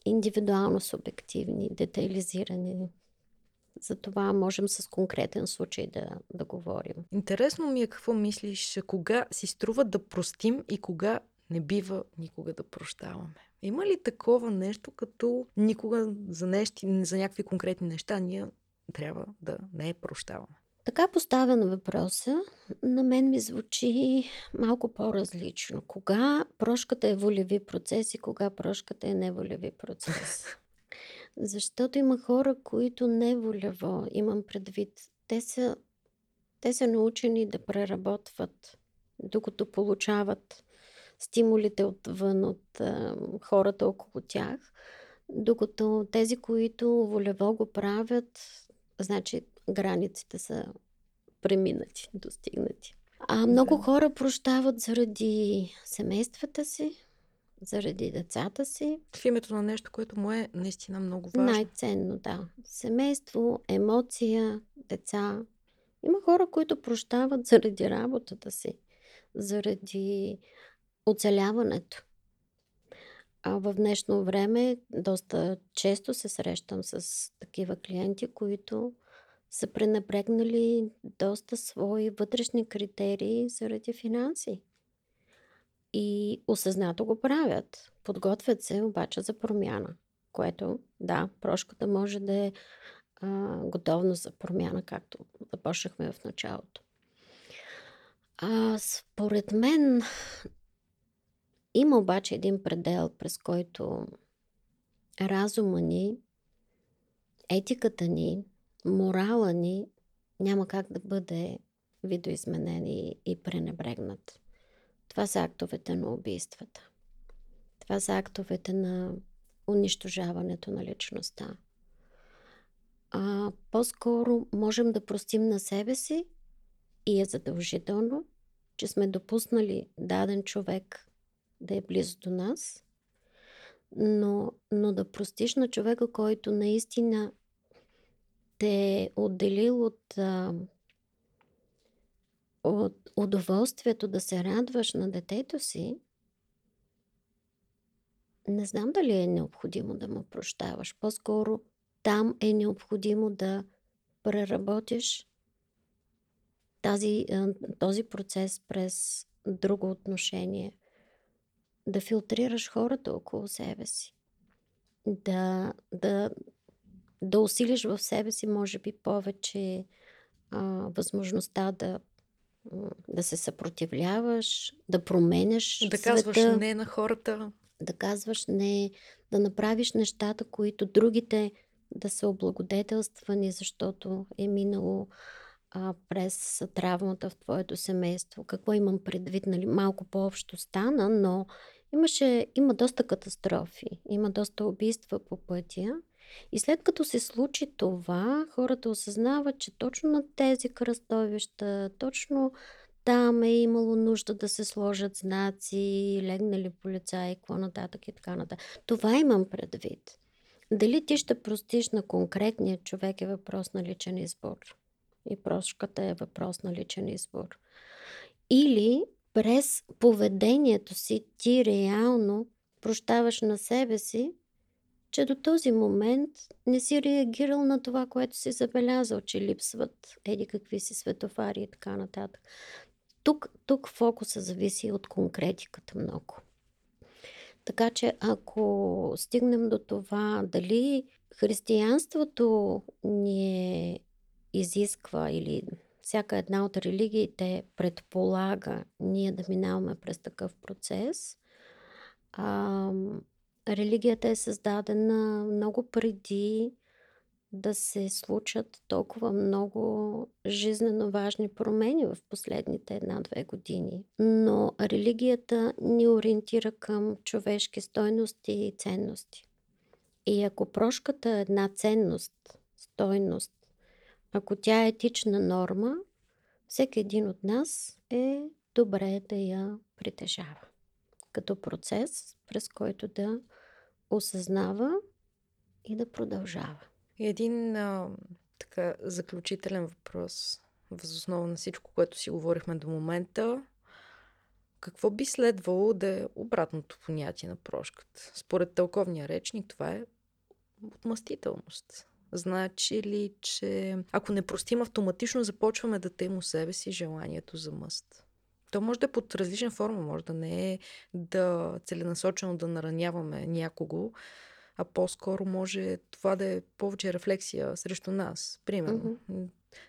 индивидуално субективни, детайлизирани. Затова можем с конкретен случай да, да говорим. Интересно ми е какво мислиш, кога си струва да простим и кога не бива никога да прощаваме. Има ли такова нещо, като никога за, нещи, за някакви конкретни неща ние трябва да не прощаваме? Така поставен въпроса, на мен ми звучи малко по-различно. Кога прошката е волеви процес и кога прошката е неволеви процес? Защото има хора, които не волево, имам предвид, те са, те са научени да преработват, докато получават стимулите отвън от а, хората около тях, докато тези, които волево го правят, значи границите са преминати, достигнати. А много Да. хора прощават заради семействата си, заради децата си. В името на нещо, което му е наистина много важно. Най-ценно, да. Семейство, емоция, деца. Има хора, които прощават заради работата си, заради оцеляването. А в днешно време доста често се срещам с такива клиенти, които са пренебрегнали доста свои вътрешни критерии заради финанси. И осъзнато го правят. Подготвят се обаче за промяна. Което, да, прошката може да е а, готовност за промяна, както започнахме в началото. А, според мен има обаче един предел, през който разума ни, етиката ни, морала ни няма как да бъде видоизменен и, и пренебрегнат. Това са актовете на убийствата. Това са актовете на унищожаването на личността. А, по-скоро можем да простим на себе си и е задължително, че сме допуснали даден човек да е близо до нас, но, но да простиш на човека, който наистина те е отделил от, а, от удоволствието да се радваш на детето си, не знам дали е необходимо да му прощаваш. По-скоро там е необходимо да преработиш тази, този процес през друго отношение. Да филтрираш хората около себе си. Да, да, да усилиш в себе си, може би, повече а, възможността да, да се съпротивляваш, да променяш Да света, казваш не на хората. да казваш не, да направиш нещата, които другите да са облагодетелствани, защото е минало а, през травмата в твоето семейство. Какво имам предвид? Нали? Малко по-общо стана, но имаше, има доста катастрофи, има доста убийства по пътя. И след като се случи това, хората осъзнават, че точно на тези кръстовища, точно там е имало нужда да се сложат знаци, легнали полицаи, какво нататък и така нататък. Това имам предвид. Дали ти ще простиш на конкретния човек е въпрос на личен избор. И прошката е въпрос на личен избор. Или през поведението си ти реално прощаваш на себе си, че до този момент не си реагирал на това, което си забелязал, че липсват еди какви си светофари и така нататък. Тук, тук фокуса зависи от конкретиката много. Така че ако стигнем до това дали християнството ни изисква или всяка една от религиите предполага ние да минаваме през такъв процес, религията е създадена много преди да се случат толкова много жизнено важни промени в последните една-две години. Но религията ни ориентира към човешки стойности и ценности. И ако прошката е една ценност, стойност, ако тя е етична норма, всеки един от нас е добре да я притежава. Като процес, през който да осъзнава и да продължава. Един а, така заключителен въпрос, възоснова на всичко, което си говорихме до момента. Какво би следвало да е обратното понятие на прошката? Според тълковния речник това е отмъстителност. Значи ли, че ако не простим, автоматично започваме да тем у себе си желанието за мъст? То може да е под различна форма, може да не е да целенасочено да нараняваме някого, а по-скоро може това да е повече рефлексия срещу нас. Примерно, mm-hmm.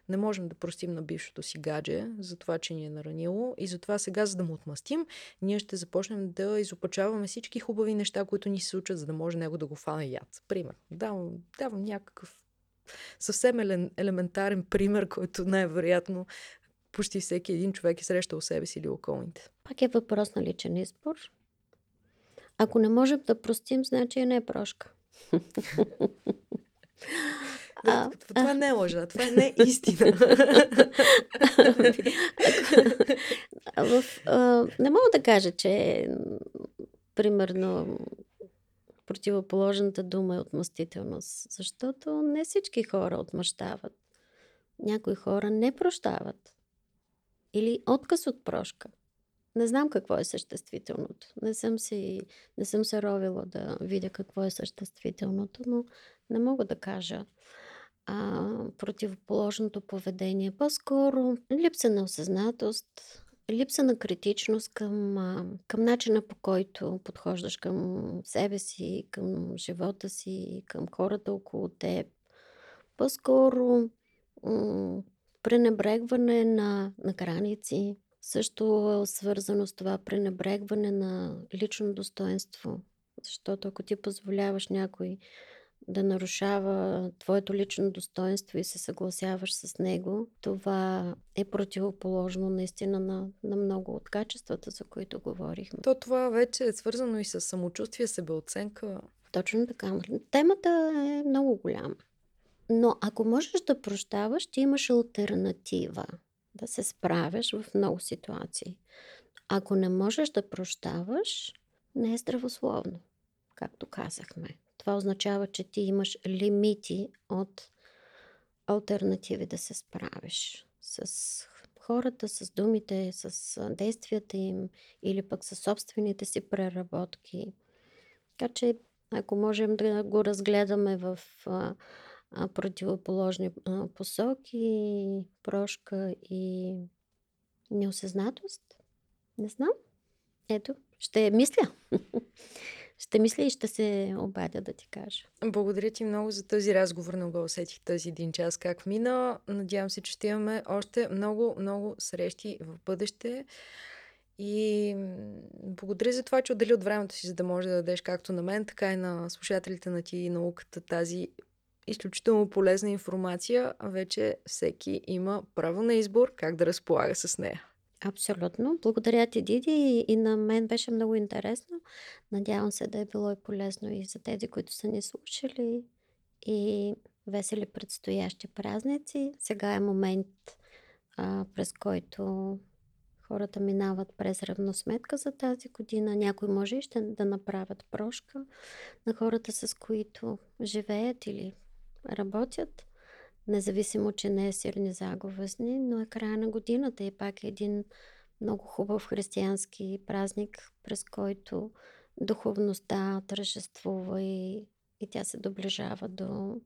не можем да простим на бившото си гадже за това, че ни е наранило и затова сега, за да му отмъстим, ние ще започнем да изопачаваме всички хубави неща, които ни се случат, за да може него да го фане яд. Пример. Давам, давам някакъв съвсем елементарен пример, който най-вероятно почти всеки един човек е срещал себе си или околните. Пак е въпрос на личен избор. Ако не можем да простим, значи не е прошка. А, това не е лъжа, това не е истина. в, а, не мога да кажа, че примерно противоположната дума е отмъстителност, защото не всички хора отмъщават. Някои хора не прощават. Или отказ от прошка. Не знам какво е съществителното. Не съм, си, не съм се ровила да видя какво е съществителното, но не мога да кажа а, противоположното поведение. По-скоро липса на осъзнатост, липса на критичност към, към начина по който подхождаш към себе си, към живота си, към хората около теб. По-скоро пренебрегване на, на граници, също свързано с това пренебрегване на лично достоинство. Защото ако ти позволяваш някой да нарушава твоето лично достоинство и се съгласяваш с него, това е противоположно наистина на, на много от качествата, за които говорихме. То това вече е свързано и с самочувствие, себеоценка. Точно така. Темата е много голяма. Но ако можеш да прощаваш, ти имаш альтернатива да се справяш в много ситуации. Ако не можеш да прощаваш, не е здравословно, както казахме. Това означава, че ти имаш лимити от альтернативи да се справиш с хората, с думите, с действията им или пък с собствените си преработки. Така че, ако можем да го разгледаме в а, посоки, прошка и неосъзнатост, не знам. Ето, ще мисля. ще мисля и ще се обадя да ти кажа. Благодаря ти много за този разговор. Не го усетих този един час как мина. Надявам се, че ще имаме още много, много срещи в бъдеще. И благодаря за това, че отдели от времето си, за да можеш да дадеш както на мен, така и на слушателите на ти и науката тази изключително полезна информация. Вече всеки има право на избор как да разполага с нея. Абсолютно. Благодаря ти, Диди. И на мен беше много интересно. Надявам се да е било и полезно и за тези, които са ни слушали. И весели предстоящи празници. Сега е момент, а, през който хората минават през равносметка за тази година. Някой може и ще да направят прошка на хората, с които живеят или работят независимо, че не е сирни заговъзни, но е края на годината и пак е един много хубав християнски празник, през който духовността тържествува и, и тя се доближава до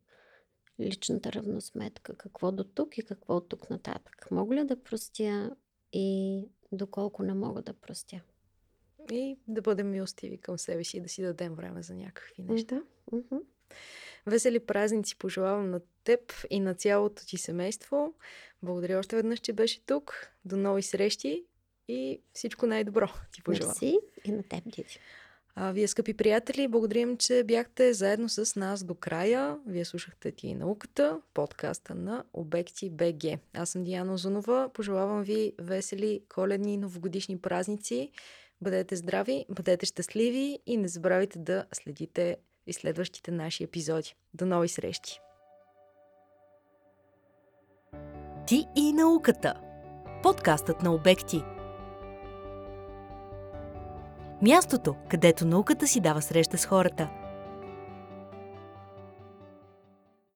личната равносметка. Какво до тук и какво от тук нататък. Мога ли да простя и доколко не мога да простя? И да бъдем милостиви към себе си и да си дадем време за някакви неща. Mm-hmm. Весели празници пожелавам на теб и на цялото ти семейство. Благодаря още веднъж, че беше тук. До нови срещи и всичко най-добро ти пожелавам. Мерси и на теб, Диди. А, вие, скъпи приятели, благодарим, че бяхте заедно с нас до края. Вие слушахте ти и науката, подкаста на Обекти БГ. Аз съм Диана Озунова. Пожелавам ви весели коледни новогодишни празници. Бъдете здрави, бъдете щастливи и не забравяйте да следите и следващите наши епизоди. До нови срещи! Ти и науката. Подкастът на обекти. Мястото, където науката си дава среща с хората –